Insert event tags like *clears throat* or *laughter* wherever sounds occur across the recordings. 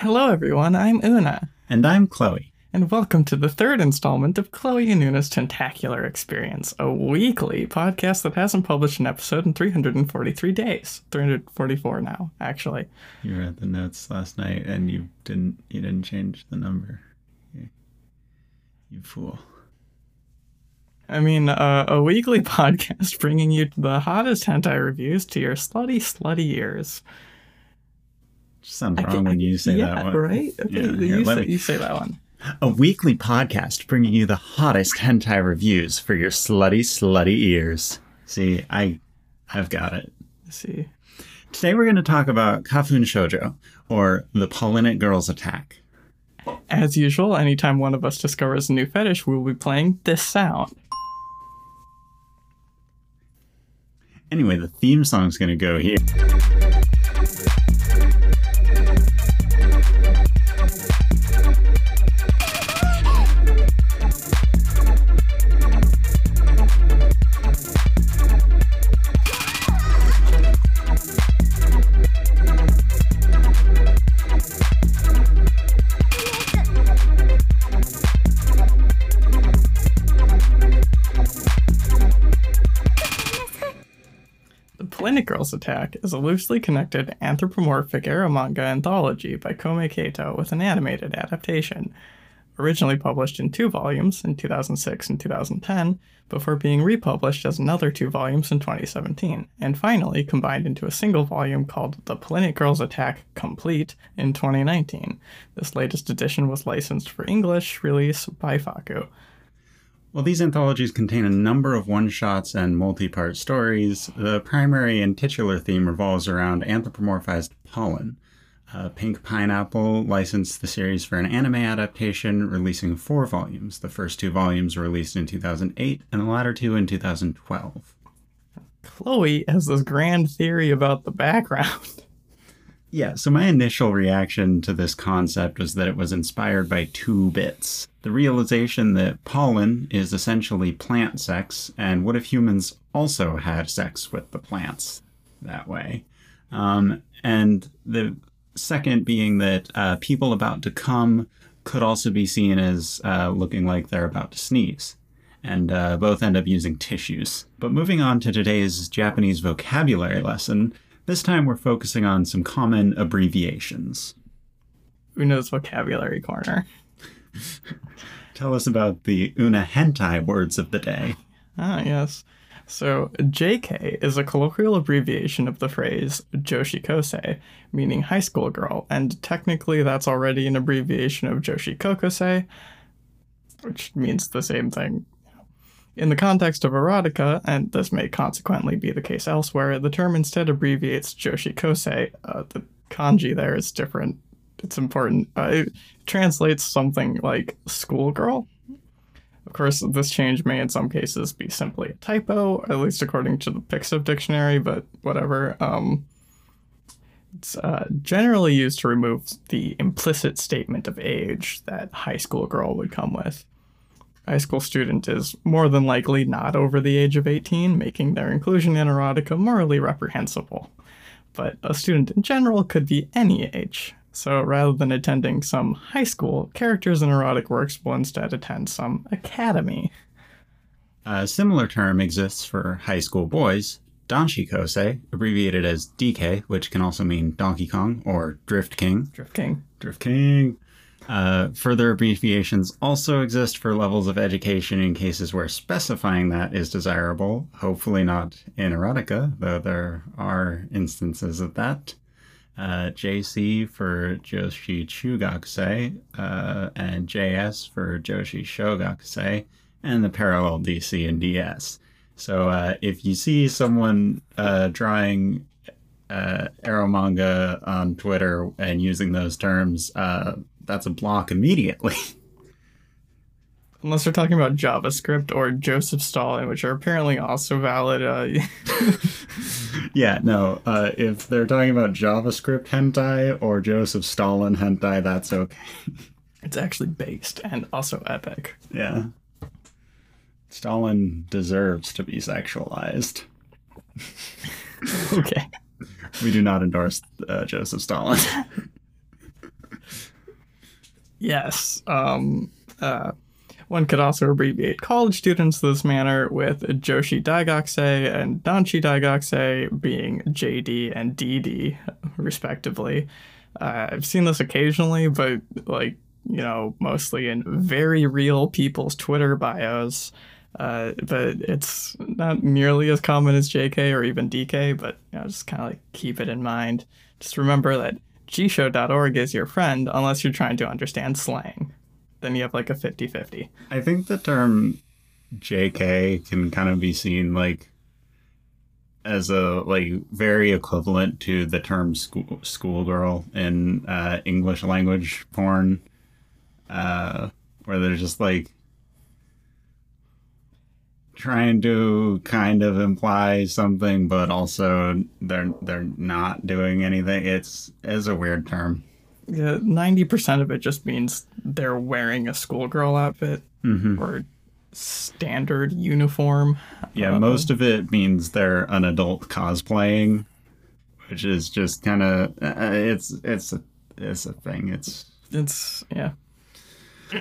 Hello, everyone. I'm Una, And I'm Chloe. and welcome to the third installment of Chloe and Una's Tentacular Experience, a weekly podcast that hasn't published an episode in 343 days. 344 now, actually. You read the notes last night and you didn't you didn't change the number. You, you fool. I mean, uh, a weekly *laughs* podcast bringing you the hottest hentai reviews to your slutty, slutty ears. Sounds wrong when you say yeah, that one. right? Okay, Yeah, you, here, let say, me- you say that one. A weekly podcast bringing you the hottest hentai reviews for your slutty, slutty ears. See, I I've got it. See. Today we're going to talk about Kafun Shoujo, or the Polynate Girls Attack. As usual, anytime one of us discovers a new fetish, we'll be playing this sound. Anyway, the theme song's going to go here. Girls Attack is a loosely connected anthropomorphic ero manga anthology by Kome Kato with an animated adaptation. Originally published in two volumes in 2006 and 2010, before being republished as another two volumes in 2017, and finally combined into a single volume called The Planet Girls Attack Complete in 2019. This latest edition was licensed for English release by Fakku. While these anthologies contain a number of one shots and multi part stories, the primary and titular theme revolves around anthropomorphized pollen. Uh, Pink Pineapple licensed the series for an anime adaptation, releasing four volumes. The first two volumes were released in 2008, and the latter two in 2012. Chloe has this grand theory about the background. *laughs* Yeah, so my initial reaction to this concept was that it was inspired by two bits. The realization that pollen is essentially plant sex, and what if humans also had sex with the plants that way? Um, and the second being that uh, people about to come could also be seen as uh, looking like they're about to sneeze. And uh, both end up using tissues. But moving on to today's Japanese vocabulary lesson, this time we're focusing on some common abbreviations. Una's vocabulary corner. *laughs* Tell us about the Una Hentai words of the day. Ah, yes. So, JK is a colloquial abbreviation of the phrase Joshi Kosei, meaning high school girl, and technically that's already an abbreviation of Joshi Kokosei, which means the same thing. In the context of erotica, and this may consequently be the case elsewhere, the term instead abbreviates Joshi Kosei. Uh, the kanji there is different. It's important. Uh, it translates something like schoolgirl, of course, this change may in some cases be simply a typo, at least according to the Pixiv dictionary, but whatever. Um, it's uh, generally used to remove the implicit statement of age that high school girl would come with. High school student is more than likely not over the age of 18, making their inclusion in erotica morally reprehensible. But a student in general could be any age. So rather than attending some high school, characters in erotic works will instead attend some academy. A similar term exists for high school boys, Danshi Kosei, abbreviated as DK, which can also mean Donkey Kong or Drift King. Drift King. Drift King. Uh, further abbreviations also exist for levels of education in cases where specifying that is desirable, hopefully not in erotica, though there are instances of that. Uh, JC for Joshi Chugakusei, uh, and JS for Joshi Shogakusei, and the parallel DC and DS. So uh, if you see someone uh, drawing uh, ero manga on Twitter and using those terms, uh, that's a block immediately. *laughs* Unless we're talking about JavaScript or Joseph Stalin, which are apparently also valid. Uh, *laughs* yeah, no. Uh, if they're talking about JavaScript hentai or Joseph Stalin hentai, that's okay. *laughs* it's actually based and also epic. Yeah. Stalin deserves to be sexualized. Okay. We do not endorse uh, Joseph Stalin. Yes. Um, uh, one could also abbreviate college students this manner with Joshi Daigakse and Danshi Daigakse being JD and DD, respectively. Uh, I've seen this occasionally, but like, you know, mostly in very real people's Twitter bios. Uh, but it's not nearly as common as JK or even DK, but you know, just kind of like keep it in mind. Just remember that jisho.org is your friend unless you're trying to understand slang. Then you have like a 50 50. I think the term JK can kind of be seen like as a like very equivalent to the term school schoolgirl in uh, English language porn, uh, where they're just like trying to kind of imply something, but also they're they're not doing anything. It's it's a weird term. Yeah, 90% of it just means they're wearing a schoolgirl outfit Mm-hmm. or standard uniform. Yeah, Uh, most of it means they're an adult cosplaying, which is just kind of uh, it's it's a it's a thing. It's It's, yeah. *coughs*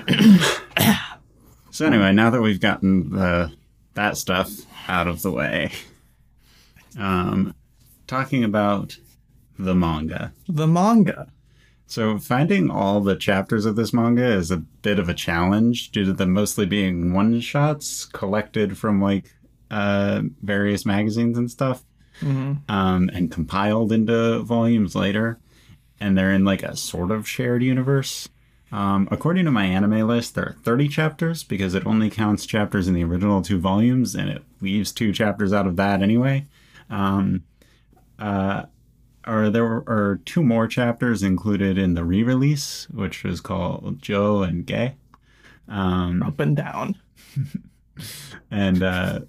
so anyway. Now that we've gotten the that stuff out of the way, um, talking about the manga. The manga. So finding all the chapters of this manga is a bit of a challenge due to them mostly being one shots collected from like uh, various magazines and stuff, hmm um, and compiled into volumes later. And they're in like a sort of shared universe. Um, according to MyAnimeList, there are 30 chapters because it only counts chapters in the original two volumes and it leaves two chapters out of that anyway. Um, uh, or there were or two more chapters included in the re-release, which was called Joe and Gay. Um, Up and down. *laughs* and uh,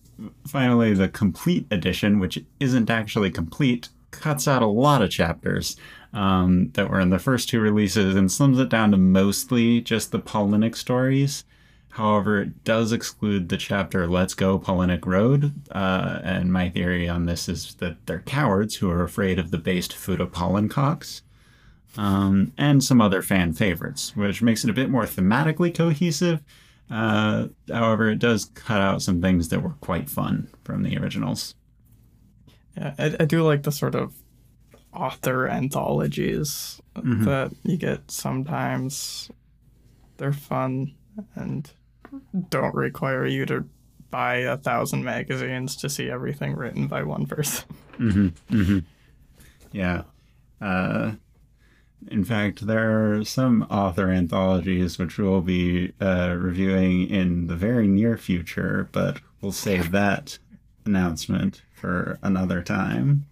finally, the complete edition, which isn't actually complete, cuts out a lot of chapters um, that were in the first two releases and slims it down to mostly just the Pollinic stories. However, it does exclude the chapter Let's Go Pollinic Road. Uh, and my theory on this is that they're cowards who are afraid of the based Futa Pollencocks. Um, and some other fan favorites, which makes it a bit more thematically cohesive. Uh, however, it does cut out some things that were quite fun from the originals. Yeah, I, I do like the sort of author anthologies Mhm. that you get sometimes. They're fun and don't require you to buy a thousand magazines to see everything written by one person. Mm-hmm. Mm-hmm. Yeah. Uh, in fact, there are some author anthologies which we'll be uh, reviewing in the very near future, but we'll save that announcement for another time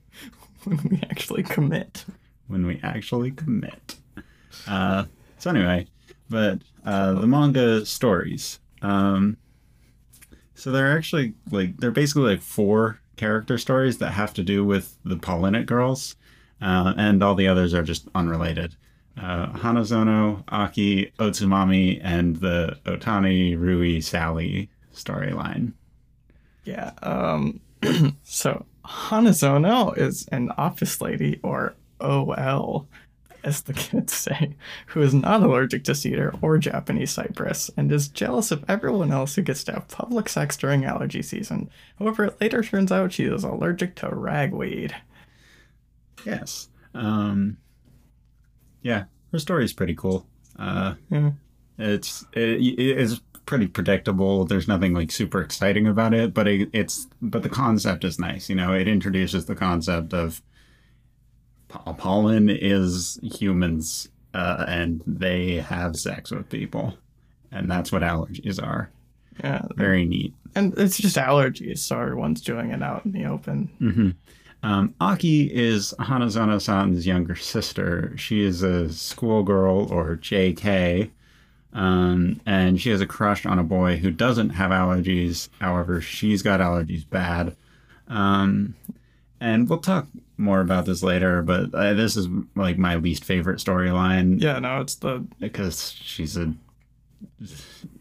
when we actually commit. when we actually commit. Uh, so anyway, but uh, the manga stories. Um, so they're actually like they're basically like four character stories that have to do with the Pollinic girls, uh, and all the others are just unrelated. Uh, Hanazono, Aki, Otsumami, and the Otani Rui Sally storyline. Yeah. Um. *clears throat* so Hanazono is an office lady, or OL, as the *laughs* kids say, who is not allergic to cedar or Japanese cypress, and is jealous of everyone else who gets to have public sex during allergy season. However, it later turns out she is allergic to ragweed. Yes. Um, yeah, her story is pretty cool. Uh, Yeah. It's it, it is pretty predictable. There's nothing like super exciting about it, but it, it's but the concept is nice. You know, it introduces the concept of po- pollen is humans, uh, and they have sex with people, and that's what allergies are. Yeah. Very neat. And it's just allergies, so everyone's doing it out in the open. hmm Um, Aki is Hanazono-san's younger sister. She is a schoolgirl or JK, um, and she has a crush on a boy who doesn't have allergies. However, she's got allergies bad. Um, and we'll talk more about this later, but uh, this is like my least favorite storyline Yeah, no, it's the because she's a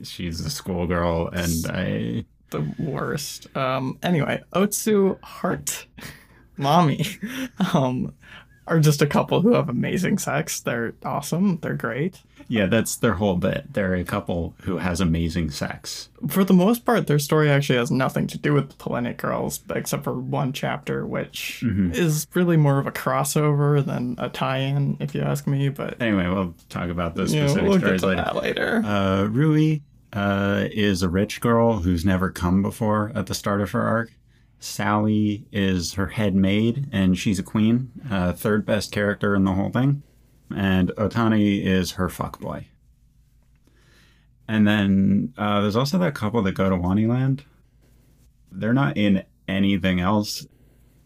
she's a schoolgirl, and I the worst. Um, anyway, Otsu Heart Mommy *laughs* um, are just a couple who have amazing sex. They're awesome. They're great. Yeah, that's their whole bit. They're a couple who has amazing sex. For the most part, their story actually has nothing to do with the Pollinic Girls, except for one chapter, which is really more of a crossover than a tie-in, if you ask me. But Anyway, we'll talk about those specific we'll get stories to later. later. Uh, Rui uh, is a rich girl who's never come before at the start of her arc. Sally is her head maid, and she's a queen, uh, third best character in the whole thing. And Otani is her fuckboy. And then uh, there's also that couple that go to Waniland. They're not in anything else.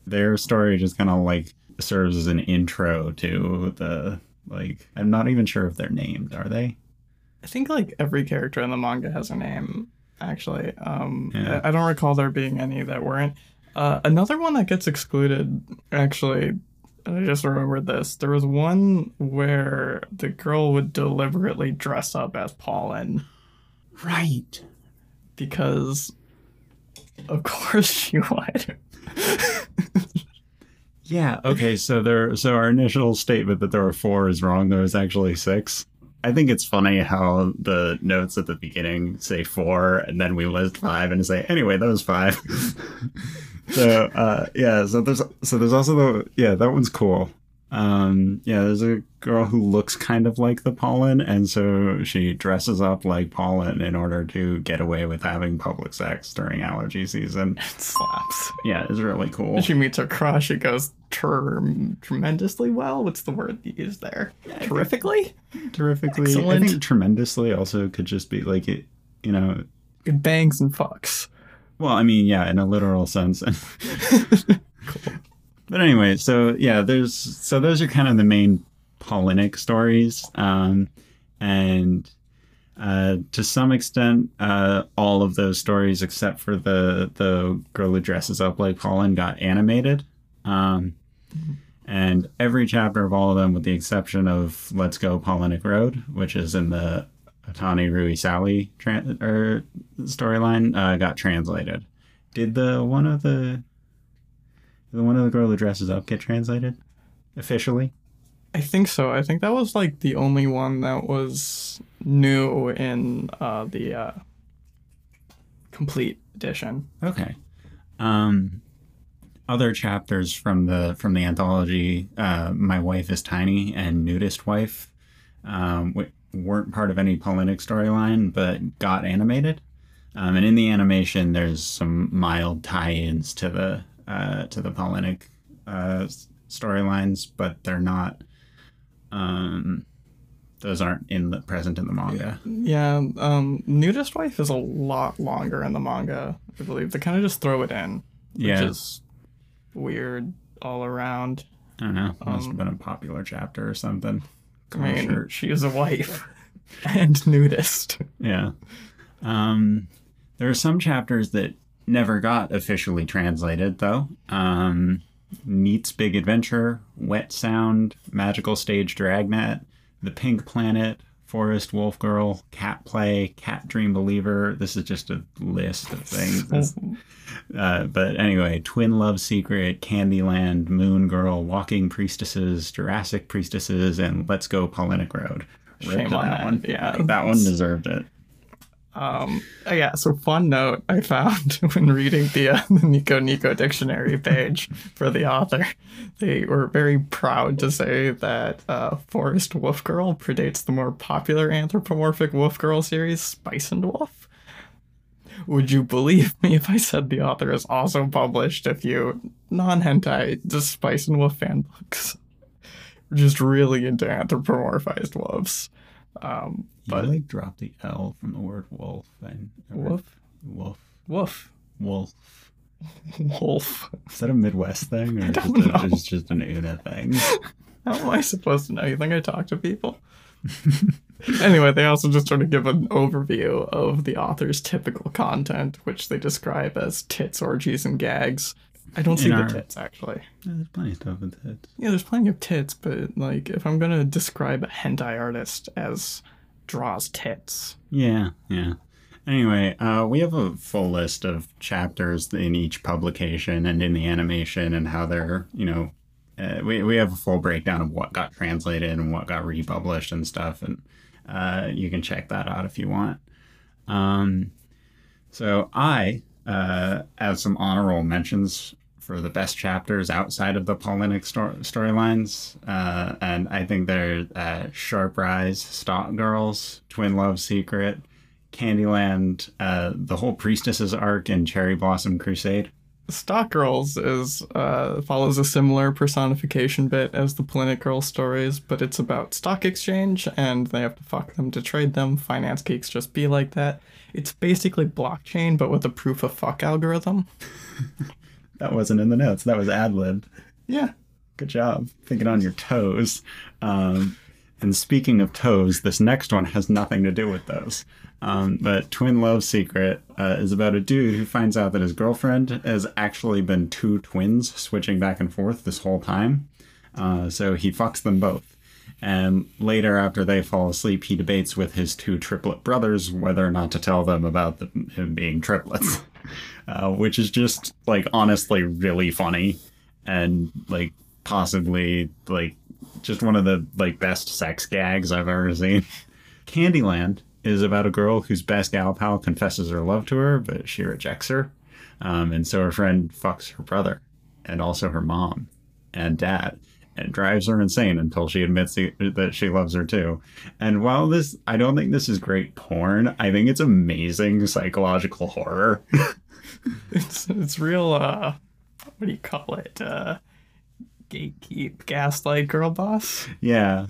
Their story just kind of like serves as an intro to the like. I'm not even sure if they're named. Are they? I think like every character in the manga has a name. Actually, um, Yeah. I I don't recall there being any that weren't. Uh, another one that gets excluded, actually, I just remembered this. There was one where the girl would deliberately dress up as Pauline Right. because, of *laughs* course, she would. Yeah. Okay. So there. So our initial statement that there were four is wrong. There was actually six. I think it's funny how the notes at the beginning say four, and then we list five and say anyway that was five. *laughs* so uh, yeah. So there's so there's also the yeah that one's cool. Um, yeah, there's a girl who looks kind of like the pollen, and so she dresses up like pollen in order to get away with having public sex during allergy season. *laughs* It slaps. Yeah, it's really cool. She meets her crush. It goes term tremendously well. What's the word you use there? Terrifically. terrifically. Excellent. I think tremendously also could just be like it, you know. It bangs and fucks. Well, I mean, yeah, in a literal sense. *laughs* *laughs* But anyway, so yeah, there's so those are kind of the main Pollinic stories, um, and uh, to some extent, uh, all of those stories except for the the girl who dresses up like Paulin got animated. Um, and every chapter of all of them, with the exception of Let's Go Pollinic Road, which is in the Otani Rui Sally tran er, storyline, uh, got translated. Did the one of the the one of the girl who dresses up get translated officially? I think so. I think that was like the only one that was new in uh, the uh, complete edition. Okay. Um, other chapters from the from the anthology, uh, "My Wife Is Tiny" and "Nudist Wife," um, w- weren't part of any Pollinic storyline, but got animated. Um, and in the animation, there's some mild tie-ins to the uh, to the Pollinic uh, storylines, but they're not. Um, those aren't in the present in the manga. Yeah, um, Nudist Wife is a lot longer in the manga, I believe. They kind of just throw it in, which Yeah. is weird all around. I don't know. Must have Um, been a popular chapter or something. I mean, Sure. she is a wife *laughs* and nudist. Yeah. Um, there are some chapters that never got officially translated, though. Um, Neat's Big Adventure, Wet Sound, Magical Stage Dragnet, The Pink Planet, Forest Wolf Girl, Cat Play, Cat Dream Believer. This is just a list of things. *laughs* Uh, but anyway, Twin Love Secret, Candyland, Moon Girl, Walking Priestesses, Jurassic Priestesses, and Let's Go Pollinic Road. Shame on that that, one. yeah. that one deserved it. Um, oh, yeah, so fun note I found *laughs* when reading the, uh, the Nico Nico dictionary page for the author. They were very proud to say that uh, Forest Wolf Girl predates the more popular anthropomorphic Wolf Girl series, Spice and Wolf. Would you believe me if I said the author has also published a few non hentai, just Spice and Wolf fan books? Just really into anthropomorphized wolves. Um, But but like drop the L from the word wolf and wolf, wolf wolf, wolf. wolf. Is that a Midwest thing or just a, know. it's just an Una thing? *laughs* How am I supposed to know? You think I talk to people? anyway, they also just sort of give an overview of the author's typical content, which they describe as tits, orgies, and gags. I don't see In the tits actually. Yeah, there's plenty of stuff with it. Yeah, there's plenty of tits, but like if I'm gonna describe a hentai artist as draws tits, Yeah, yeah. Anyway, uh, we have a full list of chapters in each publication and in the animation and how they're, you know, uh, we we have a full breakdown of what got translated and what got republished and stuff, and uh, you can check that out if you want. Um, so I uh, have some honorable mentions for the best chapters outside of the Pollinic sto- storylines, uh, and I think they're uh, Sharp Rise, Stock Girls, Twin Love Secret, Candyland, uh, the whole Priestesses arc, and Cherry Blossom Crusade. Stock Girls is uh, follows a similar personification bit as the Planet Girl stories, but it's about stock exchange and they have to fuck them to trade them. Finance geeks just be like that. It's basically blockchain, but with a proof of fuck algorithm. *laughs* That wasn't in the notes. That was ad lib. Yeah. Good job thinking on your toes. Um, and speaking of toes, this next one has nothing to do with those. Um, but Twin Love Secret uh, is about a dude who finds out that his girlfriend has actually been two twins switching back and forth this whole time. Uh, so he fucks them both. And later, after they fall asleep, he debates with his two triplet brothers whether or not to tell them about the, him being triplets, *laughs* uh, which is just like honestly really funny and like possibly like just one of the like best sex gags I've ever seen. Candyland is about a girl whose best gal pal confesses her love to her, but she rejects her. Um, and so her friend fucks her brother and also her mom and dad and drives her insane until she admits that she loves her too. And while this, I don't think this is great porn, I think it's amazing psychological horror. *laughs* It's it's real uh what do you call it? Uh gatekeep, gaslight girl boss. yeah.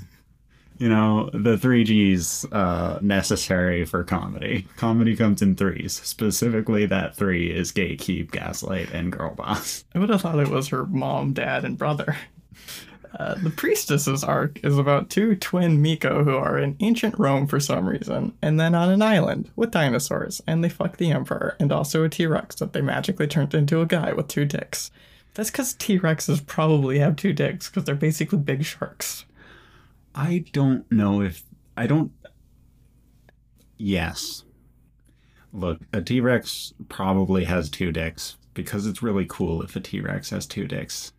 You know, the three G's uh, necessary for comedy. Comedy comes in threes. Specifically, that three is gatekeep, gaslight, and girl boss. I would have thought it was her mom, dad, and brother. Uh, the priestess's arc is about two twin Miko who are in ancient Rome for some reason, and then on an island with dinosaurs, and they fuck the emperor and also a T Rex that they magically turned into a guy with two dicks. That's because T Rexes probably have two dicks because they're basically big sharks. I don't know if I don't. Yes. Look, a T Rex probably has two dicks because it's really cool if a T Rex has two dicks.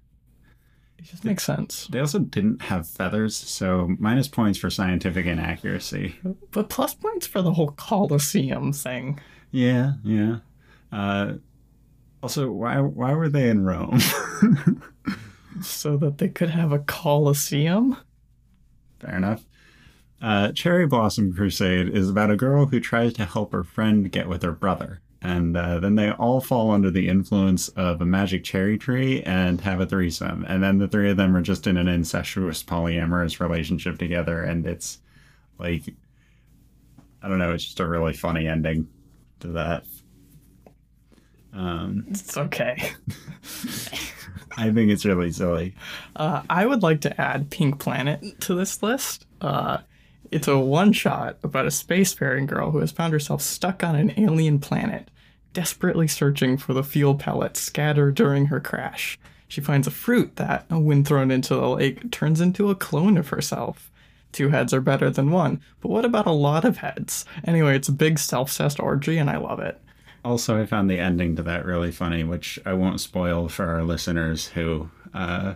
It just makes sense. They also didn't have feathers, so minus points for scientific inaccuracy. But plus points for the whole Colosseum thing. Yeah, yeah. Uh, also, why why were they in Rome? *laughs* So that they could have a Colosseum? Fair enough. Uh, Cherry Blossom Crusade is about a girl who tries to help her friend get with her brother. And uh, then they all fall under the influence of a magic cherry tree and have a threesome. And then the three of them are just in an incestuous polyamorous relationship together. And it's like, I don't know, it's just a really funny ending to that. Um, It's okay. *laughs* I think it's really silly. Uh, I would like to add Pink Planet to this list. Uh, it's a one shot about a spacefaring girl who has found herself stuck on an alien planet, desperately searching for the fuel pellets scattered during her crash. She finds a fruit that, when thrown into the lake, turns into a clone of herself. Two heads are better than one, but what about a lot of heads? Anyway, it's a big self cessed orgy, and I love it. Also, I found the ending to that really funny, which I won't spoil for our listeners who uh,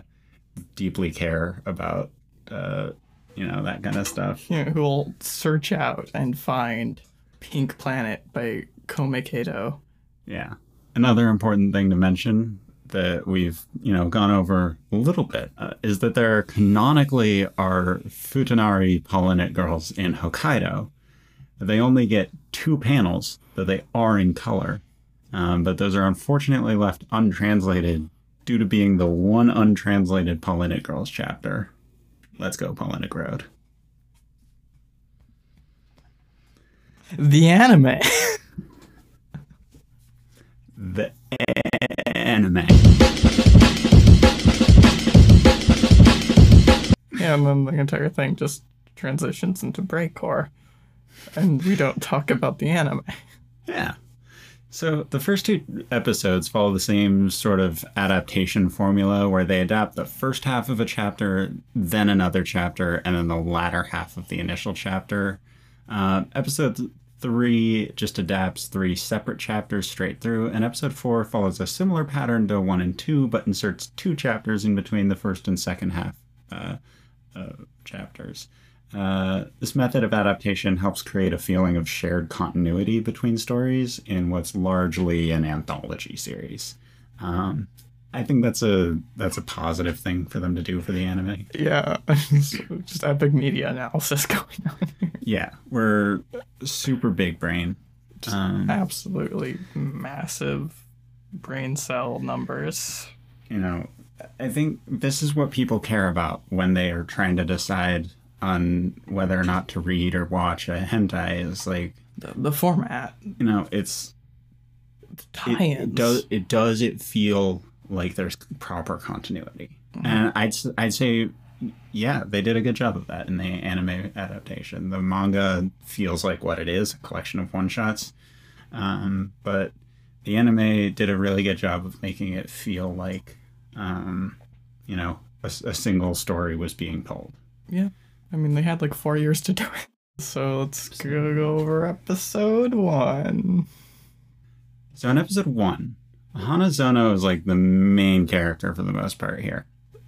deeply care about, uh, you know, that kind of stuff. You know, who will search out and find Pink Planet by Kome Kato. Yeah. Another important thing to mention that we've, you know, gone over a little bit uh, is that there canonically are Futanari Polynate girls in Hokkaido. They only get two panels, though they are in color. Um, but those are unfortunately left untranslated due to being the one untranslated Polynate Girls chapter. Let's go, Polynate Road. The anime. *laughs* The anime. yeah, and then the entire thing just transitions into breakcore. And we don't talk about the anime. Yeah. So the first two episodes follow the same sort of adaptation formula where they adapt the first half of a chapter, then another chapter, and then the latter half of the initial chapter. Uh, episode three just adapts three separate chapters straight through, and episode four follows a similar pattern to one and two, but inserts two chapters in between the first and second half uh, uh, chapters. Uh, this method of adaptation helps create a feeling of shared continuity between stories in what's largely an anthology series. Um, I think that's a that's a positive thing for them to do for the anime. Yeah, *laughs* just epic media analysis *laughs* going on. Yeah, we're super big brain. Um, Absolutely massive brain cell numbers. you know, I think this is what people care about when they are trying to decide on whether or not to read or watch a hentai. Is like, The, the format, you know, it's the tie-ins. it does it does it feel like there's proper continuity and I'd I'd say yeah they did a good job of that in the anime adaptation the manga feels like what it is a collection of one shots um, but the anime did a really good job of making it feel like um, you know a single story was being told Yeah. I mean, they had like four years to do it. *laughs* So let's go over episode one. so in episode one Hanazono is like the main character for the most part here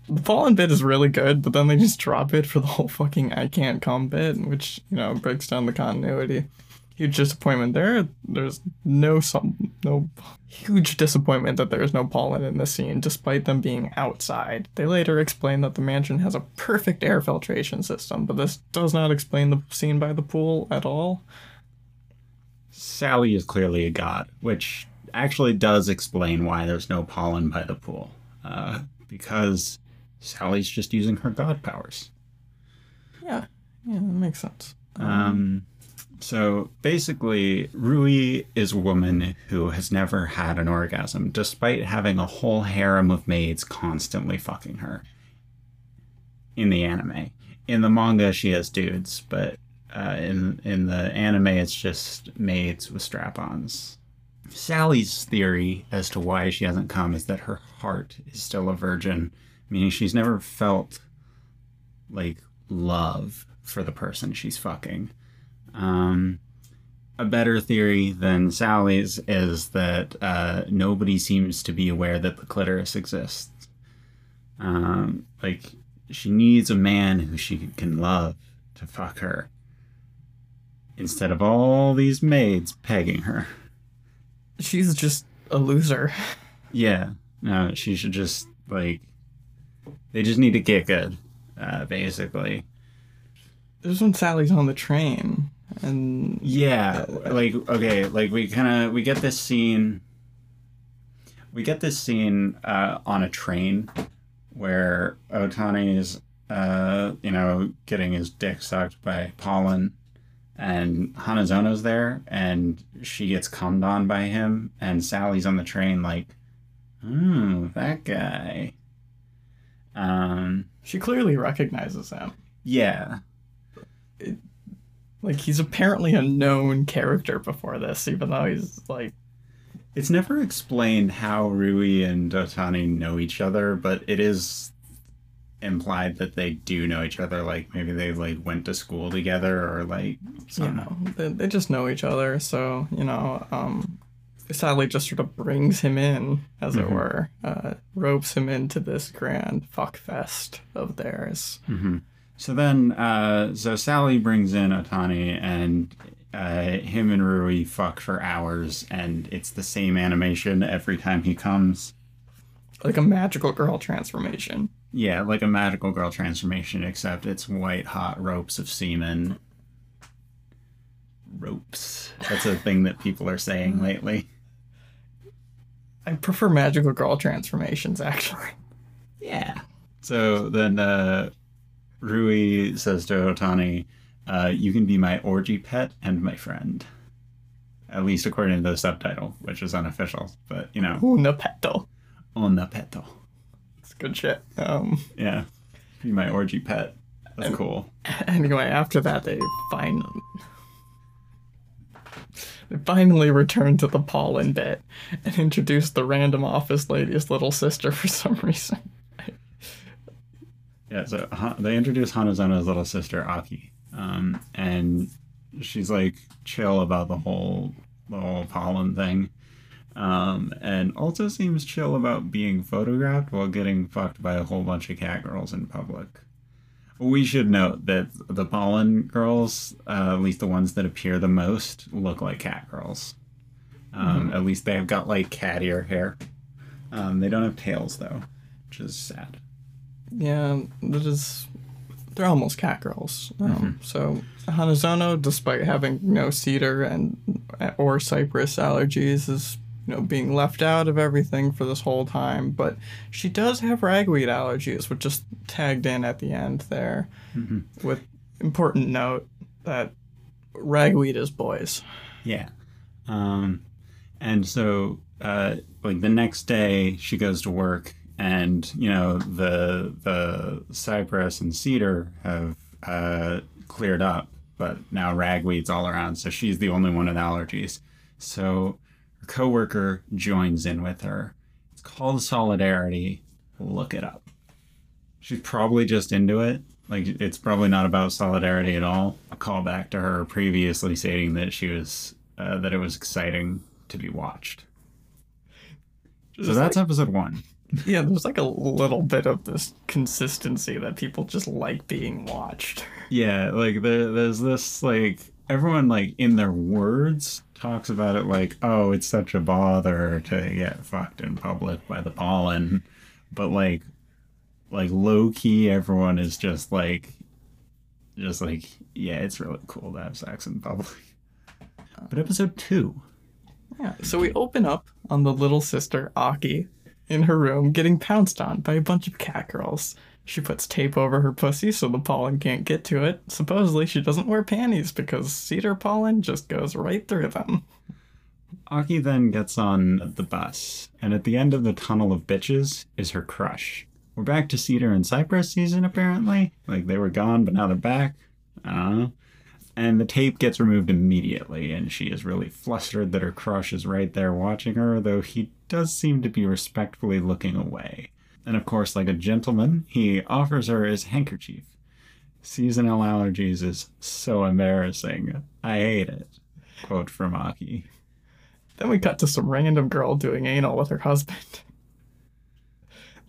The fallen bit is really good, but then they just drop it for the whole fucking I can't come bit, which, you know, breaks down the continuity. Huge disappointment there. There's no some no huge disappointment that there's no pollen in this scene, despite them being outside. They later explain that the mansion has a perfect air filtration system, but this does not explain the scene by the pool at all. Sally is clearly a god, which actually does explain why there's no pollen by the pool. Uh, because Sally's just using her god powers. Yeah, yeah, that makes sense. Um, so basically, Rui is a woman who has never had an orgasm, despite having a whole harem of maids constantly fucking her. In the anime, in the manga, she has dudes, but uh, in in the anime, it's just maids with strap-ons. Sally's theory as to why she hasn't come is that her heart is still a virgin, meaning she's never felt like love for the person she's fucking. Um, a better theory than Sally's is that uh, nobody seems to be aware that the clitoris exists. Um, like, she needs a man who she can love to fuck her instead of all these maids pegging her. She's just a loser. Yeah, no, she should just, like, they just need to get good, uh, basically. There's when Sally's on the train, and Yeah, like okay, like we kind of we get this scene. We get this scene uh, on a train where Otani is, uh, you know, getting his dick sucked by Pollen, and Hanazono's there, and she gets cummed on by him, and Sally's on the train like, hmm, that guy. Um, she clearly recognizes him. yeah, Like he's apparently a known character before this, even though he's like It's never explained how Rui and Otani know each other, but it is implied that they do know each other. Like maybe they like went to school together or like you know they, they just know each other. So you know, um, Sally just sort of brings him in, as it Mhm. were, uh, ropes him into this grand fuck fest of theirs. hmm So then, uh, so Sally brings in Otani, and uh, him and Rui fuck for hours, and it's the same animation every time he comes. Like a magical girl transformation. Yeah, like a magical girl transformation, except it's white hot ropes of semen. Ropes. That's a thing that people are saying lately. I prefer magical girl transformations actually. Yeah. So then uh, Rui says to Otani, uh, You can be my orgy pet and my friend. At least according to the subtitle, which is unofficial. But, you know, Una peto. una peto. It's good shit. Um. Yeah. Be my orgy pet. That's And- cool. Anyway, after that, they finally they finally returned to the pollen bit and introduce the random office lady's little sister for some *laughs* reason. Yeah, so Ha- they introduce Hanazono's little sister Aki, um, and she's like chill about the whole the whole pollen thing. Um, and also seems chill about being photographed while getting fucked by a whole bunch of cat girls in public. We should note that the pollen girls, uh, at least the ones that appear the most, look like cat girls. Um, At least they've got like cat ear hair. Um, they don't have tails though, which is sad. Yeah, that is. They're almost cat girls. Um, So Hanazono, despite having no cedar and or cypress allergies, is you know being left out of everything for this whole time. But she does have ragweed allergies, which just tagged in at the end there, with important note that ragweed is boys. Yeah. Um, and so, uh, like the next day, she goes to work, and you know the the cypress and cedar have uh, cleared up, but now ragweed's all around. So she's the only one with allergies. So her coworker joins in with her. It's called solidarity. Look it up. She's probably just into it. Like it's probably not about solidarity at all. A callback to her previously stating that she was uh, that it was exciting to be watched. So Just that's episode one. *laughs* Yeah, there's like a little bit of this consistency that people just like being watched. *laughs* Yeah, like there, there's this like everyone like in their words talks about it like, oh, it's such a bother to get fucked in public by the pollen, but like, like low key, everyone is just like, just like, yeah, it's really cool to have sex in public. But episode two, Yeah, so we open up on the little sister, Aki, in her room getting pounced on by a bunch of cat girls. She puts tape over her pussy so the pollen can't get to it. Supposedly, she doesn't wear panties because cedar pollen just goes right through them. Aki then gets on the bus, and at the end of the tunnel of bitches is her crush. We're back to Cedar and Cypress season, apparently. Like they were gone, but now they're back. Know. And the tape gets removed immediately, and she is really flustered that her crush is right there watching her, though he does seem to be respectfully looking away. And of course, like a gentleman, he offers her his handkerchief. Seasonal allergies is so embarrassing. I hate it. Quote from Aki. Then we cut to some random girl doing anal with her husband. *laughs*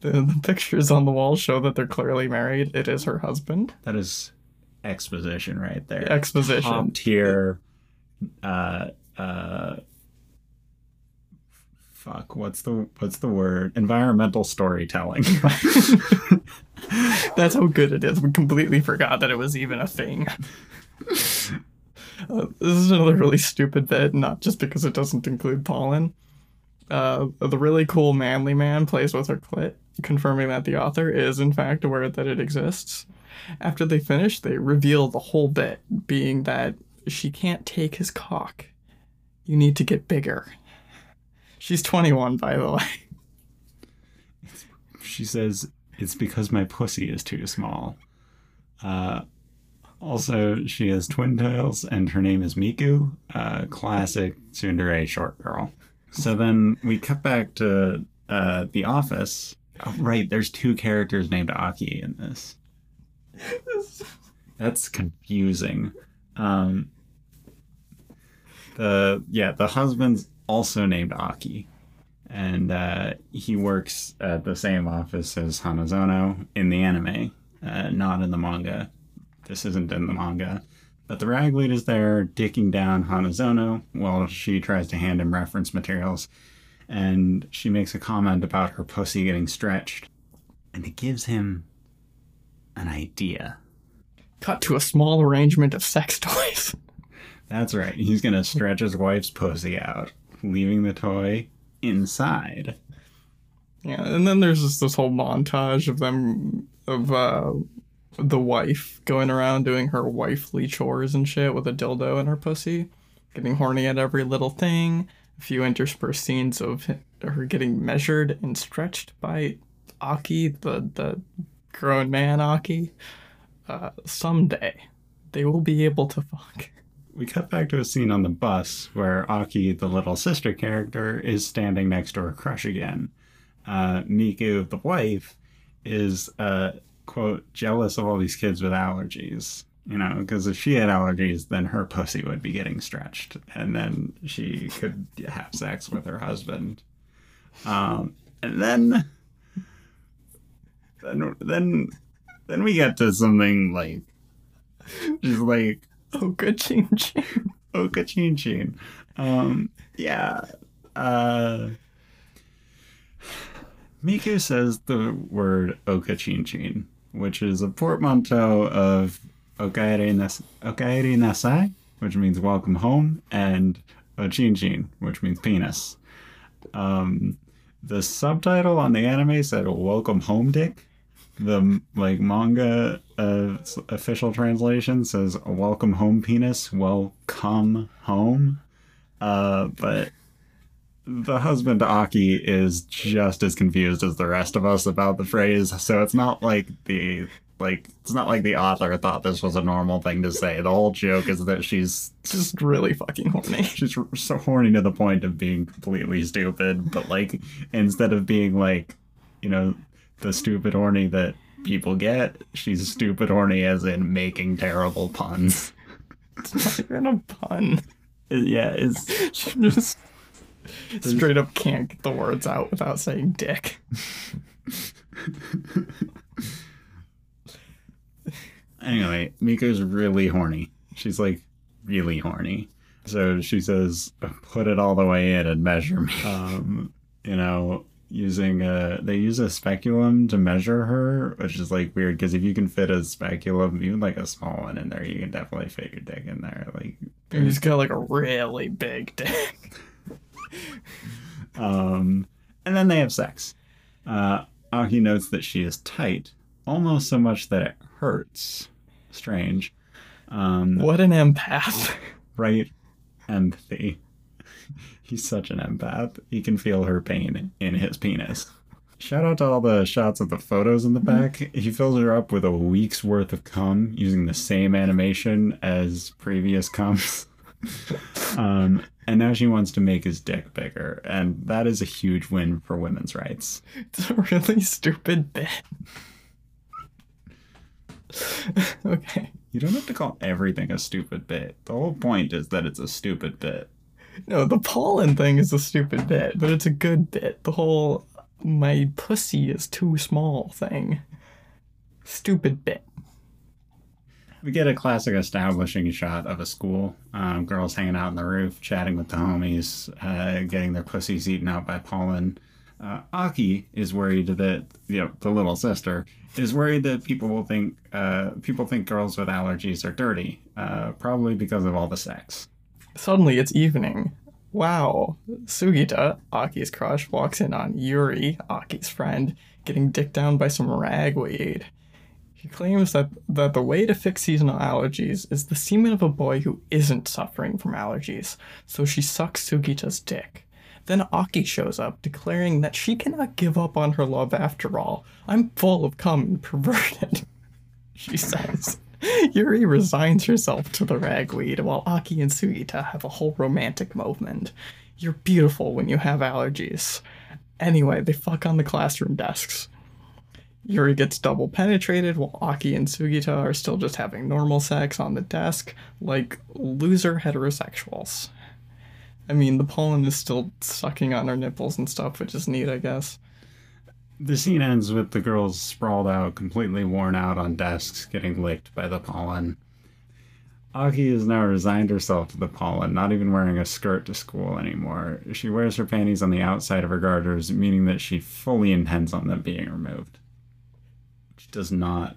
The, the pictures on the wall show that they're clearly married. It is her husband. That is exposition right there. Exposition. Top tier. Uh, uh, fuck. What's the what's the word? Environmental storytelling. *laughs* That's how good it is. We completely forgot that it was even a thing. Uh, this is another really stupid bit, not just because it doesn't include pollen. Uh, the really cool manly man plays with her clit, confirming that the author is in fact aware that it exists. After they finish, they reveal the whole bit, being that she can't take his cock. You need to get bigger. She's 21, by the way. *laughs* she says it's because my pussy is too small. Uh, also, she has twin tails, and her name is Miku, uh, classic tsundere short girl. So then we cut back to uh, the office. Oh, right, there's two characters named Aki in this. *laughs* That's confusing. Um, the yeah, the husband's also named Aki, and uh, he works at the same office as Hanazono in the anime, uh, not in the manga. This isn't in the manga. But the ragweed is there, dicking down Hanazono while she tries to hand him reference materials, and she makes a comment about her pussy getting stretched, and it gives him an idea. Cut to a small arrangement of sex *laughs* toys. That's right. He's gonna stretch his wife's pussy out, leaving the toy inside. Yeah, and then there's just this whole montage of them of uh the wife going around doing her wifely chores and shit with a dildo in her pussy, getting horny at every little thing. A few interspersed scenes of her getting measured and stretched by Aki, the the grown man Aki. Uh, someday they will be able to fuck. *laughs* We cut back to a scene on the bus where Aki, the little sister character, is standing next to her crush again. Uh, Miku, the wife, is, uh, quote, jealous of all these kids with allergies. You know, because if she had allergies, then her pussy would be getting stretched, and then she could have sex with her husband. Um, and then, then, then, then we get to something like, just like Good ching ching. Oka Chin Chin. Um, yeah. Uh, Miku says the word Oka Chin Chin, which is a portmanteau of Okaere, nas- Okaere Nasai, which means welcome home, and Ochin Chin, which means penis. Um, the subtitle on the anime said welcome home dick. The like manga uh, official translation says welcome home penis, welcome home. Uh, but the husband Aki is just as confused as the rest of us about the phrase, so it's not like the like it's not like the author thought this was a normal thing to say. The whole joke is that she's Just really fucking horny. *laughs* she's so horny to the point of being completely stupid, but like instead of being like, you know, the stupid horny that people get, she's stupid horny as in making terrible puns. It's not even a pun. Yeah, it's *laughs* She just straight up can't get the words out without saying dick. Anyway, Miko's really horny. She's like really horny. So she says, "Put it all the way in and measure me." Um, *laughs* you know, using a they use a speculum to measure her, which is like weird because if you can fit a speculum, even like a small one in there, you can definitely fit your dick in there. Like, he's got like a really big dick. *laughs* um, and then they have sex. Uh, Aki notes that she is tight, almost so much that it hurts. Strange. Um, What an empath. *laughs* right empathy. He's such an empath. He can feel her pain in his penis. Shout out to all the shots of the photos in the back. He fills her up with a week's worth of cum using the same animation as previous cums. *laughs* um, and now she wants to make his dick bigger, and that is a huge win for women's rights. It's a really stupid bit. *laughs* okay. You don't have to call everything a stupid bit. The whole point is that it's a stupid bit. No, the pollen thing is a stupid bit, but it's a good bit. The whole my pussy is too small thing. Stupid bit. We get a classic establishing shot of a school. Um, girls hanging out on the roof, chatting with the homies, uh, getting their pussies eaten out by pollen. Uh, Aki is worried that you know the little sister is worried that people will think uh, people think girls with allergies are dirty, uh, probably because of all the sex. Suddenly it's evening. Wow. Sugita, Aki's crush, walks in on Yuri, Aki's friend, getting dicked down by some ragweed. He claims that, that the way to fix seasonal allergies is the semen of a boy who isn't suffering from allergies, so she sucks Sugita's dick. Then Aki shows up, declaring that she cannot give up on her love after all. I'm full of cum and perverted, *laughs* she says. Yuri resigns herself to the ragweed while Aki and Sugita have a whole romantic moment. You're beautiful when you have allergies. Anyway, they fuck on the classroom desks. Yuri gets double penetrated while Aki and Sugita are still just having normal sex on the desk, like loser heterosexuals. I mean, the pollen is still sucking on her nipples and stuff, which is neat, I guess. The scene ends with the girls sprawled out, completely worn out on desks, getting licked by the pollen. Aki has now resigned herself to the pollen, not even wearing a skirt to school anymore. She wears her panties on the outside of her garters, meaning that she fully intends on them being removed. Which does not.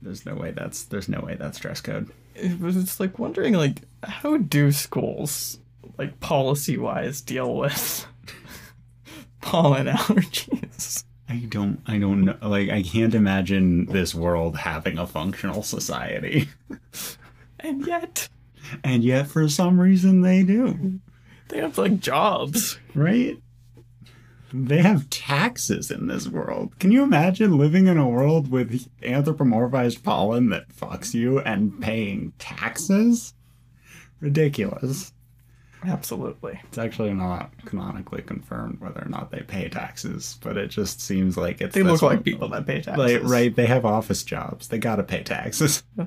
There's no way that's there's no way that's dress code. It was it's like wondering, like, how do schools, like, policy wise, deal with *laughs* pollen allergies? I don't I don't know like I can't imagine this world having a functional society. *laughs* And yet, And yet for some reason they do. they have, like, jobs. right? They have taxes in this world. Can you imagine living in a world with anthropomorphized pollen that fucks you and paying taxes? Ridiculous. Absolutely. It's actually not canonically confirmed whether or not they pay taxes, but it just seems like it's They look like one- people that pay taxes. Like, right, they have office jobs. They gotta pay taxes. *laughs*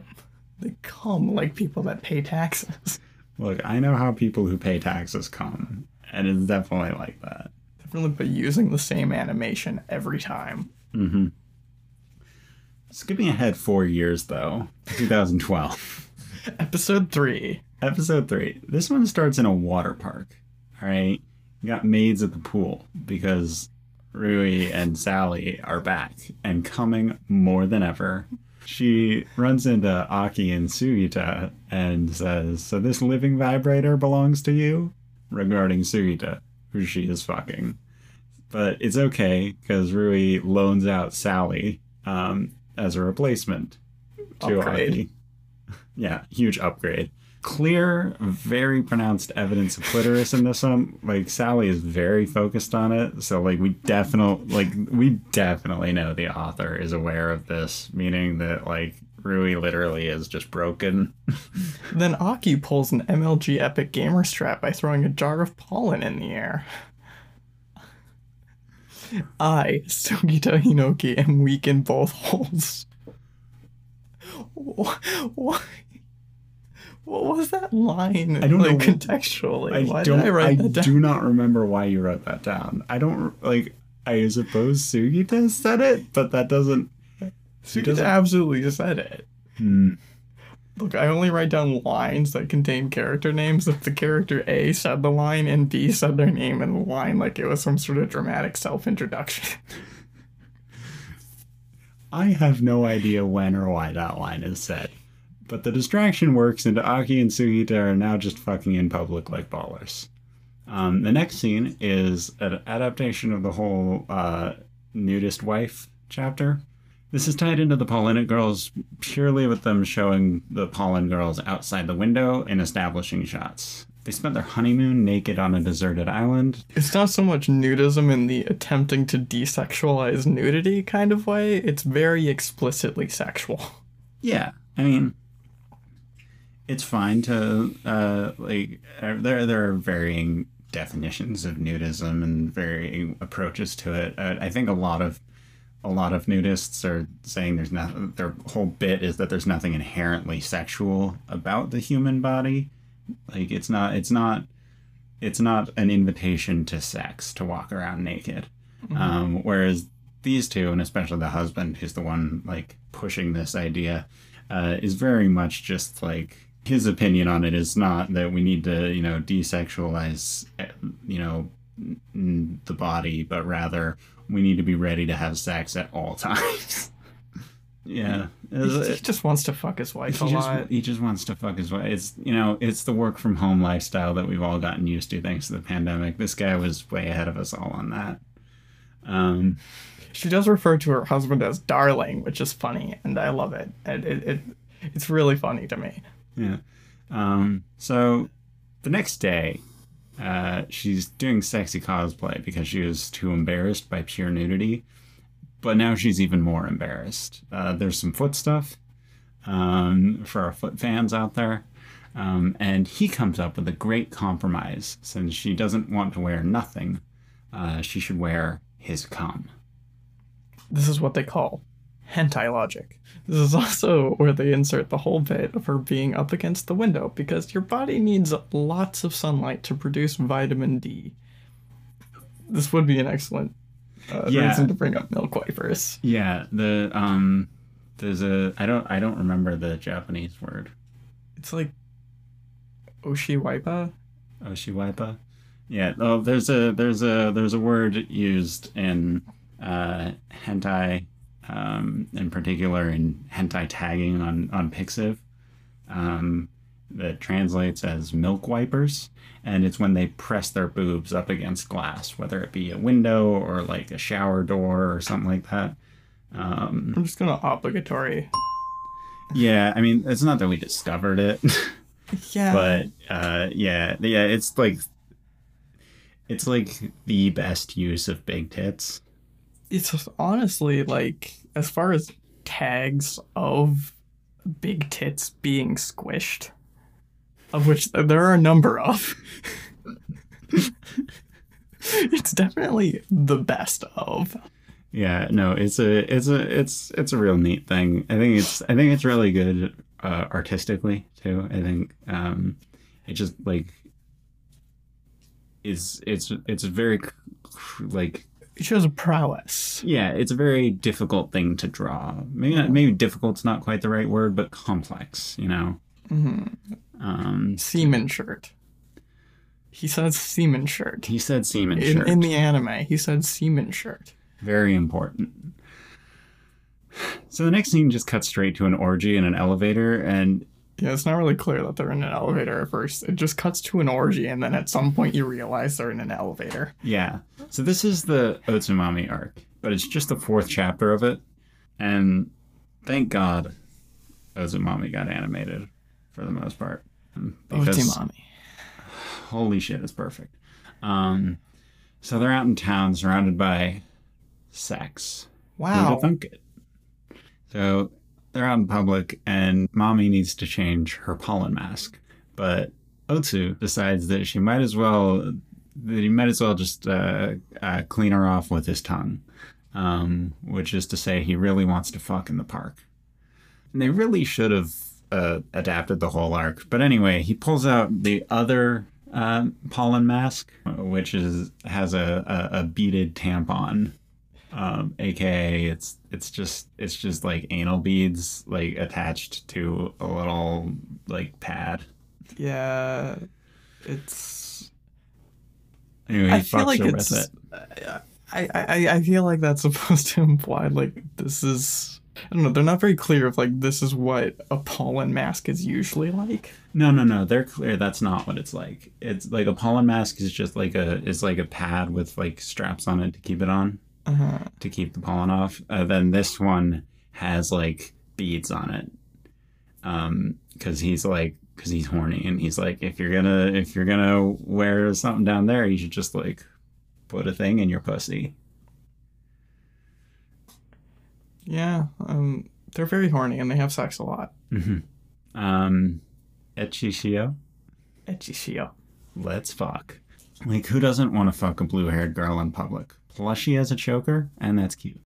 They come like people that pay taxes. Look, I know how people who pay taxes come, and it's definitely like that. Definitely but using the same animation every time. Mm-hmm. Skipping ahead four years though, *laughs* 2012. Episode 3. Episode three. This one starts in a water park. All right. You got maids at the pool because Rui and Sally are back and coming more than ever. She runs into Aki and Sugita and says, So this living vibrator belongs to you? Regarding Sugita, who she is fucking. But it's okay because Rui loans out Sally um, as a replacement to Upgrade. Aki. *laughs* Yeah, huge upgrade. Clear, very pronounced evidence of clitoris in this one. Like Sally is very focused on it, so like we definitely like we definitely know the author is aware of this, meaning that like Rui literally is just broken. *laughs* Then Aki pulls an MLG Epic Gamer strap by throwing a jar of pollen in the air. *laughs* I, Sugita Hinoki, am weak in both *laughs* holes. Why? What was that line? I don't like, know. contextually. I Why don't. did I I, write that down? do not remember why you wrote that down. I don't like. I suppose Sugita said it, but that doesn't. Sugita doesn't- absolutely said it. Hmm. Look, I only write down lines that contain character names if the character A said the line and B said their name in the line like it was some sort of dramatic self introduction. *laughs* I have no idea when or why that line is said. But the distraction works, and Aki and Sugita are now just fucking in public like ballers. Um, the next scene is an adaptation of the whole uh, nudist wife chapter. This is tied into the Pollinic girls purely with them showing the pollen girls outside the window and establishing shots. They spent their honeymoon naked on a deserted island. It's not so much nudism in the attempting to desexualize nudity kind of way, it's very explicitly sexual. Yeah, I mean, it's fine to uh, like uh, there there are varying definitions of nudism and varying approaches to it. Uh, I think a lot of a lot of nudists are saying there's nothing. Their whole bit is that there's nothing inherently sexual about the human body. Like it's not it's not it's not an invitation to sex to walk around naked. Um, whereas these two, and especially the husband, who's the one like pushing this idea, uh, is very much just like his opinion on it is not that we need to, you know, desexualize, eh, you know, the body, but rather we need to be ready to have sex at all *laughs* times. yeah, He, he just wants to fuck his wife a he just, lot. he just wants to fuck his wife. It's you know, it's the work from home lifestyle that we've all gotten used to thanks to the pandemic. This guy was way ahead of us all on that. Um, She does refer to her husband as darling, which is funny, and I love it. And it, it it's really funny to me. Yeah. Um, so the next day, uh, she's doing sexy cosplay because she was too embarrassed by pure nudity. But now she's even more embarrassed. Uh, there's some foot stuff um, for our foot fans out there. Um, and he comes up with a great compromise. Since she doesn't want to wear nothing, uh, she should wear his cum. This is what they call hentai logic. This is also where they insert the whole bit of her being up against the window because your body needs lots of sunlight to produce vitamin D. This would be an excellent uh, Yeah. reason to bring up milk wipers. Yeah, the um, there's a I don't I don't remember the Japanese word. It's like Oshiwaipa. Oshiwaipa. Yeah, oh, there's a there's a there's a word used in uh, hentai, um, in particular in hentai tagging on on Pixiv, um, that translates as milk wipers, and it's when they press their boobs up against glass, whether it be a window or like a shower door or something like that. Um, I'm just gonna obligatory. yeah, I mean, it's not that we discovered it. *laughs* Yeah. but uh yeah yeah it's like it's like the best use of big tits it's honestly like as far as tags of big tits being squished of which there are a number of *laughs* it's definitely the best of yeah no it's a it's a it's it's a real neat thing i think it's i think it's really good uh, artistically too. I think um, it just like is it's it's very like It shows a prowess. yeah, it's a very difficult thing to draw. Maybe not, maybe difficult's not quite the right word, but complex. You know. hmm Um, Seaman shirt. He says seaman shirt. he said semen In, shirt. in the anime, he said seaman shirt. Very important. So the next scene just cuts straight to an orgy in an elevator, and Yeah, it's not really clear that they're in an elevator at first. It just cuts to an orgy, and then at some point you realize they're in an elevator. yeah. So this is the Otsumami arc, but it's just the fourth chapter of it, and thank God Otsumami got animated for the most part. Because Otsumami. holy shit, it's perfect. Um, so they're out in town surrounded by sex. Who'd Wow. have thunk it? So they're out in public, and mommy needs to change her pollen mask. But Otsu decides that she might as well, that he might as well just uh, uh, clean her off with his tongue, um, which is to say, he really wants to fuck in the park. And they really should have uh, adapted the whole arc. But anyway, he pulls out the other um, pollen mask, which is has a, a, a beaded tampon um, aka it's it's just it's just like anal beads like attached to a little like pad. Yeah, it's. Anyway, I feel like it's. it. I, I I feel like that's *laughs* supposed to imply like this is. I don't know. They're not very clear of like this is what a pollen mask is usually like. No, no, no. They're clear. That's not what it's like. It's like a pollen mask is just like a is like a pad with like straps on it to keep it on Uh-huh. to keep the pollen off. Uh, then this one has like beads on it. Um, because he's like because he's horny and he's like if you're gonna if you're gonna wear something down there you should just like put a thing in your pussy. Yeah. Um. They're very horny and they have sex a lot. Mm-hmm. Um, Echishio, Echishio. let's fuck. Like, who doesn't want to fuck a blue haired girl in public? Plus, as a choker, and that's cute.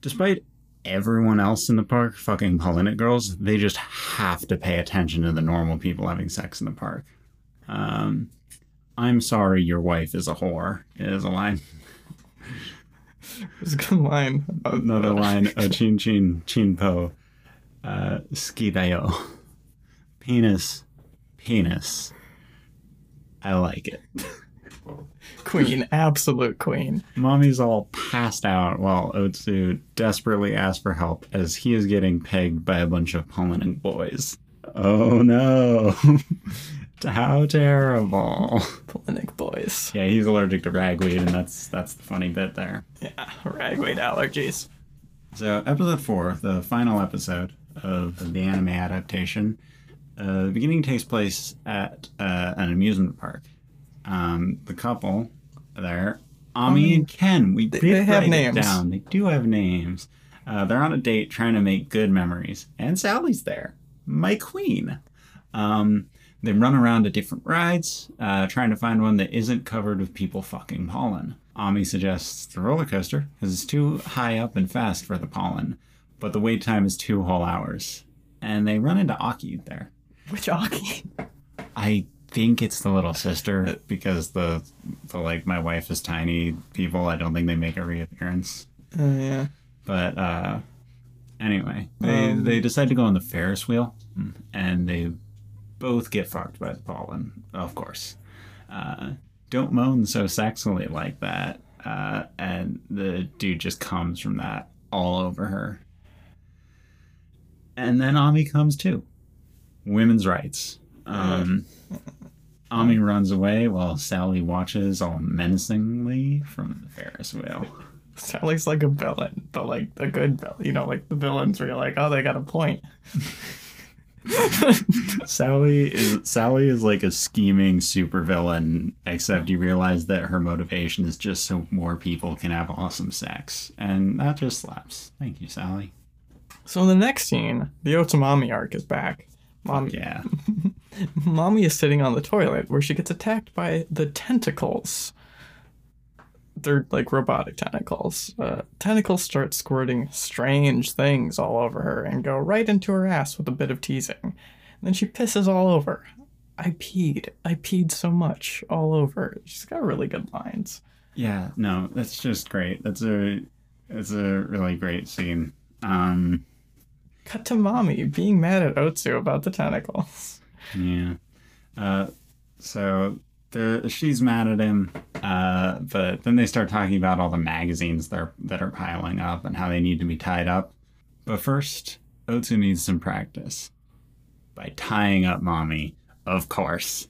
Despite everyone else in the park fucking Pollinic girls, they just have to pay attention to the normal people having sex in the park. Um, I'm sorry your wife is a whore, is a line. It's a good line. Another line, Ochin Chin Chin Po, uh, Skidayo. Penis, penis. I like it. Queen, absolute queen. Mommy's all passed out while Otsu desperately asks for help as he is getting pegged by a bunch of Pollinic boys. Oh no. *laughs* How terrible. Pollinic boys. Yeah, he's allergic to ragweed, and that's that's the funny bit there. Yeah, ragweed allergies. So, episode four, the final episode of the anime adaptation, uh, the beginning takes place at uh, an amusement park. Um, the couple there, Ami and Ken, we they- did they have names. down. They do have names. Uh, they're on a date trying to make good memories, and Sally's there, my queen. Um, they run around to different rides, uh, trying to find one that isn't covered with people fucking pollen. Ami suggests the roller coaster because it's too high up and fast for the pollen, but the wait time is two whole hours. And they run into Aki there. Which Aki? I think it's the little sister because the the like my wife is tiny people. I don't think they make a reappearance. Uh, yeah. But uh, anyway, they Um, they decide to go on the Ferris wheel, and they both get fucked by the pollen, of course. Uh, don't moan so sexily like that. Uh, and the dude just comes from that all over her. And then Ami comes too. Women's rights. Um, Ami runs away while Sally watches all menacingly from the Ferris wheel. Sally's like a villain, but like a good villain. You know, like the villains where you're like, oh, they got a point. *laughs* Sally is Sally is like a scheming supervillain, except you realize that her motivation is just so more people can have awesome sex, and that just slaps. Thank you, Sally. So in the next scene, the Otsumami arc is back. Mom, Yeah, *laughs* Mommy is sitting on the toilet where she gets attacked by the tentacles. they're like robotic tentacles. Uh, tentacles start squirting strange things all over her and go right into her ass with a bit of teasing. And then she pisses all over. I peed. I peed so much all over. She's got really good lines. Yeah, no, that's just great. That's a it's a really great scene. Um Cut to mommy being mad at Otsu about the tentacles. Yeah. Uh so she's mad at him, uh, but then they start talking about all the magazines that are, that are piling up and how they need to be tied up. But first, Otsu needs some practice by tying up mommy, of course.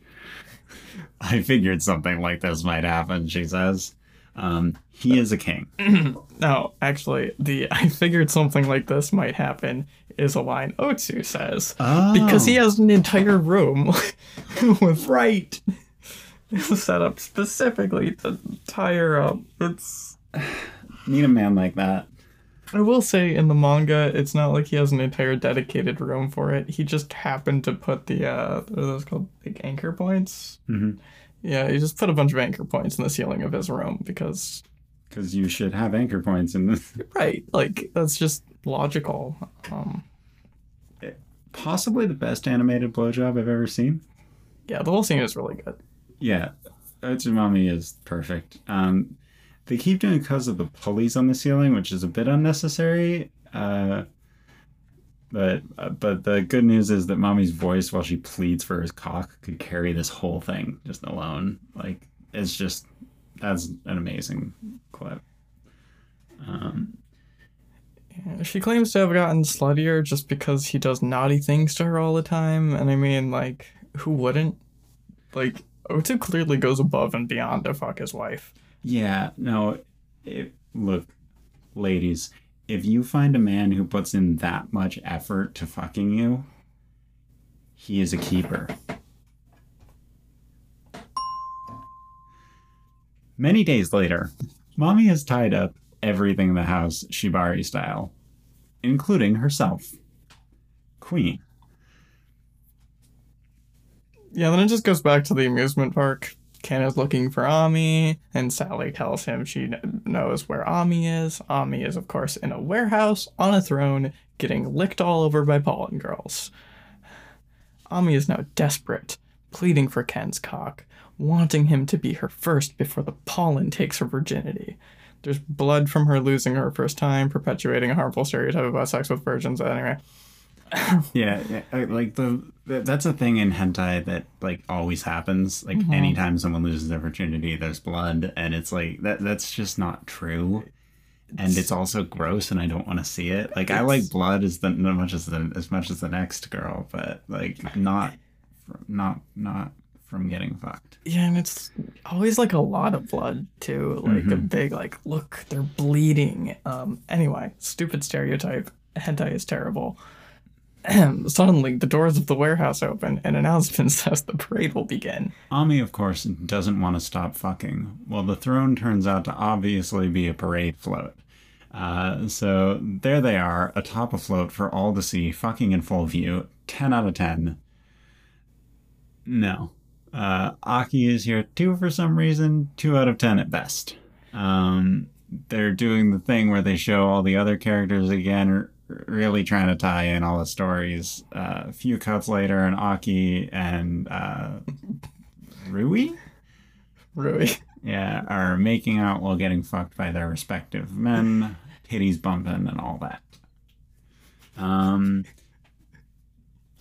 *laughs* I figured something like this might happen, she says. Um, he is a king. *clears throat* no, actually, the *laughs* I figured something like this might happen is a line Otsu says. Oh. Because he has an entire room *laughs* with right. *laughs* set up specifically to tire up. It's Need a man like that. I will say in the manga, it's not like he has an entire dedicated room for it. He just happened to put the uh, what are those called like anchor points. Mhm. Yeah, he just put a bunch of anchor points in the ceiling of his room because Because you should have anchor points in this. *laughs* right, like that's just logical. Um, Possibly the best animated blowjob I've ever seen. yeah, the whole scene is really good. Yeah, Otsumami is perfect. Um, they keep doing it because of the pulleys on the ceiling, which is a bit unnecessary. Uh, but uh, but the good news is that mommy's voice, while she pleads for his cock, could carry this whole thing just alone. Like it's just that's an amazing clip. Um, She claims to have gotten sluttier just because he does naughty things to her all the time, and I mean, like, who wouldn't? Like, Otsu clearly goes above and beyond to fuck his wife. Yeah, no. It, look, ladies, if you find a man who puts in that much effort to fucking you, he is a keeper. Many days later, Mommy has tied up everything in the house Shibari style, including herself. Queen. Yeah, then it just goes back to the amusement park. Ken is looking for Ami, and Sally tells him she kn- knows where Ami is. Ami is, of course, in a warehouse on a throne, getting licked all over by pollen girls. Ami is now desperate, pleading for Ken's cock, wanting him to be her first before the pollen takes her virginity. There's blood from her losing her first time, perpetuating a harmful stereotype about sex with virgins. Anyway, *laughs* Yeah, yeah, uh, like the that's a thing in hentai that like always happens. Like anytime someone loses their virginity, there's blood, and it's like that. That's just not true, and it's also gross, and I don't want to see it. Like I like blood as the as much as the as much as the next girl, but like not not not from getting fucked. Yeah, and it's always like a lot of blood too. Like a big like look, they're bleeding. Um anyway, stupid stereotype. Hentai is terrible. Suddenly the doors of the warehouse open and announcement says *laughs* the parade will begin. Ami, of course, doesn't want to stop fucking. Well, the throne turns out to obviously be a parade float. Uh, so there they are, atop a float for all to see, fucking in full view. 10 out of 10. No. Uh, Aki is here too for some reason, 2 out of 10 at best. Um, they're doing the thing where they show all the other characters again, r- really trying to tie in all the stories. Uh, a few cuts later, and Aki and uh, Rui? Rui. Yeah, are making out while getting fucked by their respective men, titties bumping and all that. Um,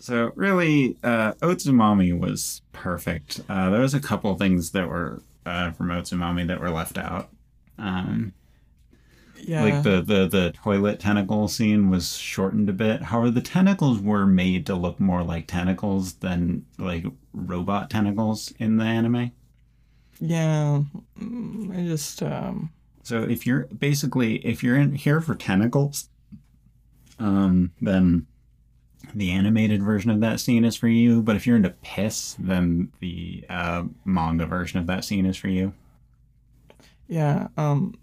so really, uh, Otsumami was perfect. Uh, there was a couple things that were uh, from Otsumami that were left out. Um, Yeah. like the, the the toilet tentacle scene was shortened a bit. However, the tentacles were made to look more like tentacles than like robot tentacles in the anime. yeah. Mm, I just um So if you're basically if you're in here for tentacles, um, then the animated version of that scene is for you. But if you're into piss, then the uh, manga version of that scene is for you. yeah, um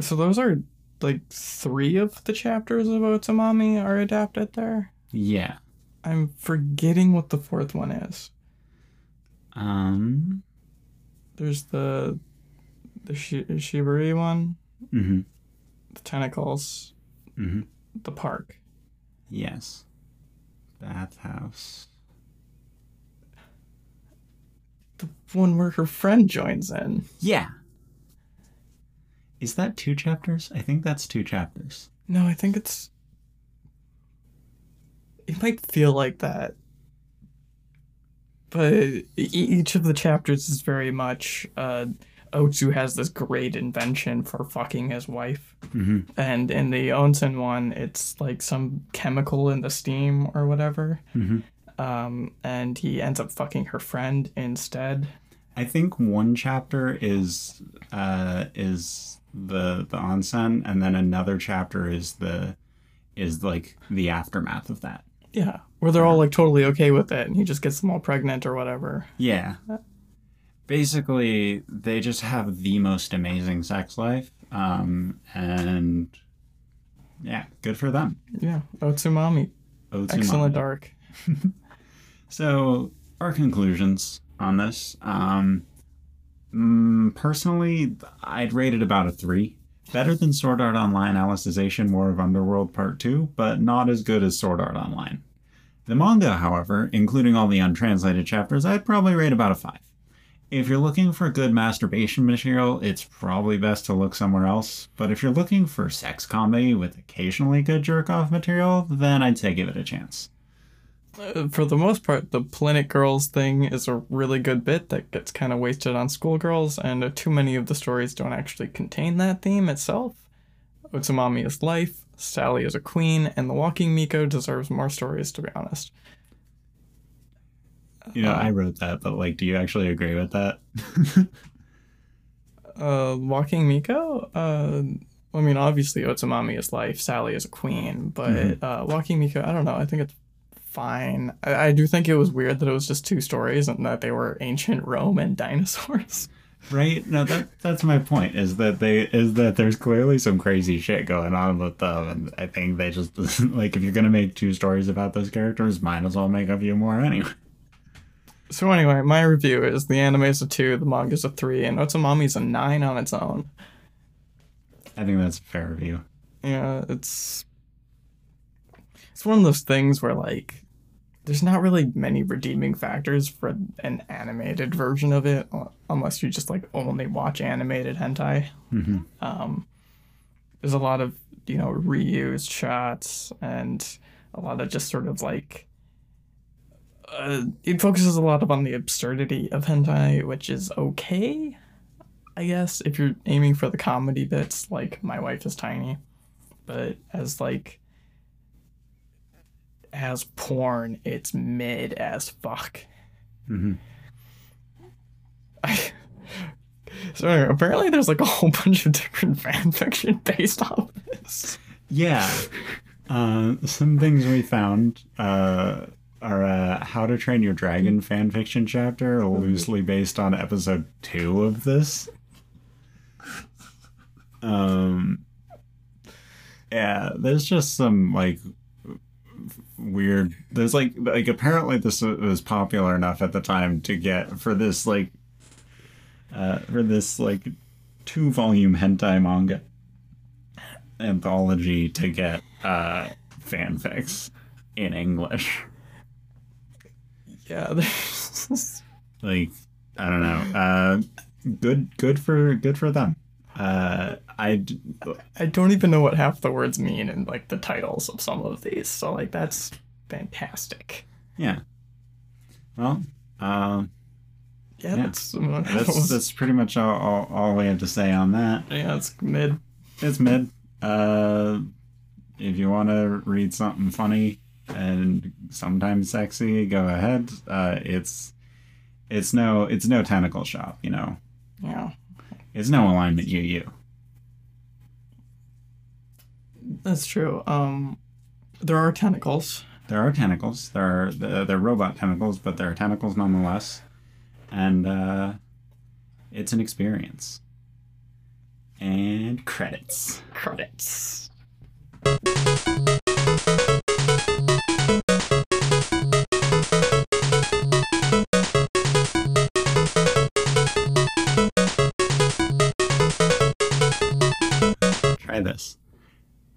so those are like three of the chapters of Otsumami are adapted there. Yeah. I'm forgetting what the fourth one is. Um. There's the the Shi- Shibari one, Mm-hmm. the tentacles, Mm-hmm. the park. Yes. Bathhouse. The one where her friend joins in. Yeah. Is that two chapters? I think that's two chapters. No, I think it's. It might feel like that. But each of the chapters is very much. Uh, Otsu has this great invention for fucking his wife. Mm-hmm. And in the Onsen one, it's like some chemical in the steam or whatever. Mm-hmm. Um, and he ends up fucking her friend instead. I think one chapter is uh is the the onsen and then another chapter is the is like the aftermath of that. Yeah. Where they're all like totally okay with it and he just gets them all pregnant or whatever. Yeah. Basically, they just have the most amazing sex life. Um and yeah, good for them. Yeah. Otsumami. Otsumami. Excellent arc. *laughs* So, our conclusions on this. Um, mm, personally, I'd rate it about a three. Better than Sword Art Online Alicization War of Underworld Part 2, but not as good as Sword Art Online. The manga, however, including all the untranslated chapters, I'd probably rate about a 5. If you're looking for good masturbation material, it's probably best to look somewhere else. But if you're looking for sex comedy with occasionally good jerk off material, then I'd say give it a chance. Uh, for the most part, the Pollinic Girls thing is a really good bit that gets kind of wasted on schoolgirls, and uh, too many of the stories don't actually contain that theme itself. Otsumami is life, Sally is a queen, and The Walking Miko deserves more stories, to be honest. You know, I wrote that, but like, do you actually agree with that? *laughs* Uh, Walking Miko? Uh, I mean, obviously Otsumami is life, Sally is a queen, but Mhm. uh, Walking Miko, I don't know, I think it's fine. I, I do think it was weird that it was just two stories and that they were ancient *laughs* Rome and dinosaurs. right? No, that that's my point. Is that they is that there's clearly some crazy shit going on with them, and I think they just *laughs* like if you're gonna make two stories about those characters, might as well make a few more anyway. So anyway, my review is the anime is a two, the manga is a three, and Otsumami's a nine on its own. I think that's a fair review. Yeah, it's it's one of those things where like there's not really many redeeming factors for an animated version of it, unless you just like only watch animated hentai. hmm Um, there's a lot of you know reused shots and a lot of just sort of like uh, it focuses a lot on the absurdity of hentai, which is okay, I guess, if you're aiming for the comedy bits, like My Wife is Tiny. But as like as porn, it's mid as fuck. hmm I, *laughs* so apparently there's like a whole *laughs* bunch of different fan fiction based off this. Yeah. Uh, some things we found uh, are uh, How to Train Your Dragon fanfiction chapter, loosely based on episode two of this. Um, yeah, there's just some like weird. There's like like apparently this was popular enough at the time to get for this like uh, for this like two volume hentai manga anthology to get uh, fanfics in English. Yeah, *laughs* there's Like I don't know. Uh, good, good for good for them. Uh, I I don't even know what half the words mean in like the titles of some of these. So like that's fantastic. yeah. Well, um, Yeah, Yeah. that's that's that's pretty much all, all, all we have to say on that. yeah, it's mid. It's mid. Uh, if you want to read something funny and sometimes sexy, go ahead. Uh, it's it's no it's no tentacle shop, you know. Yeah, It's no alignment UU. that's true. Um, there are tentacles. There are tentacles. There are they're, they're robot tentacles, but there are tentacles nonetheless, and uh, it's an experience. And credits. Credits.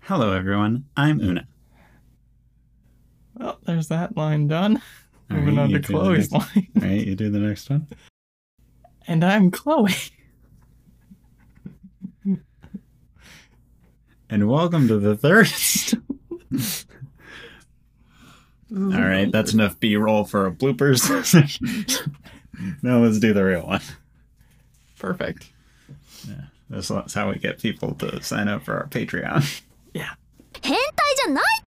Hello, everyone. I'm Una. Well, there's that line done. All Moving right, on to Chloe's next- line. All right, you do the next one. And I'm Chloe. And welcome to the third. *laughs* All right, that's enough B-roll for a bloopers. *laughs* now let's do the real one. perfect. That's how we get people to sign up for our Patreon. Yeah. 変態じゃない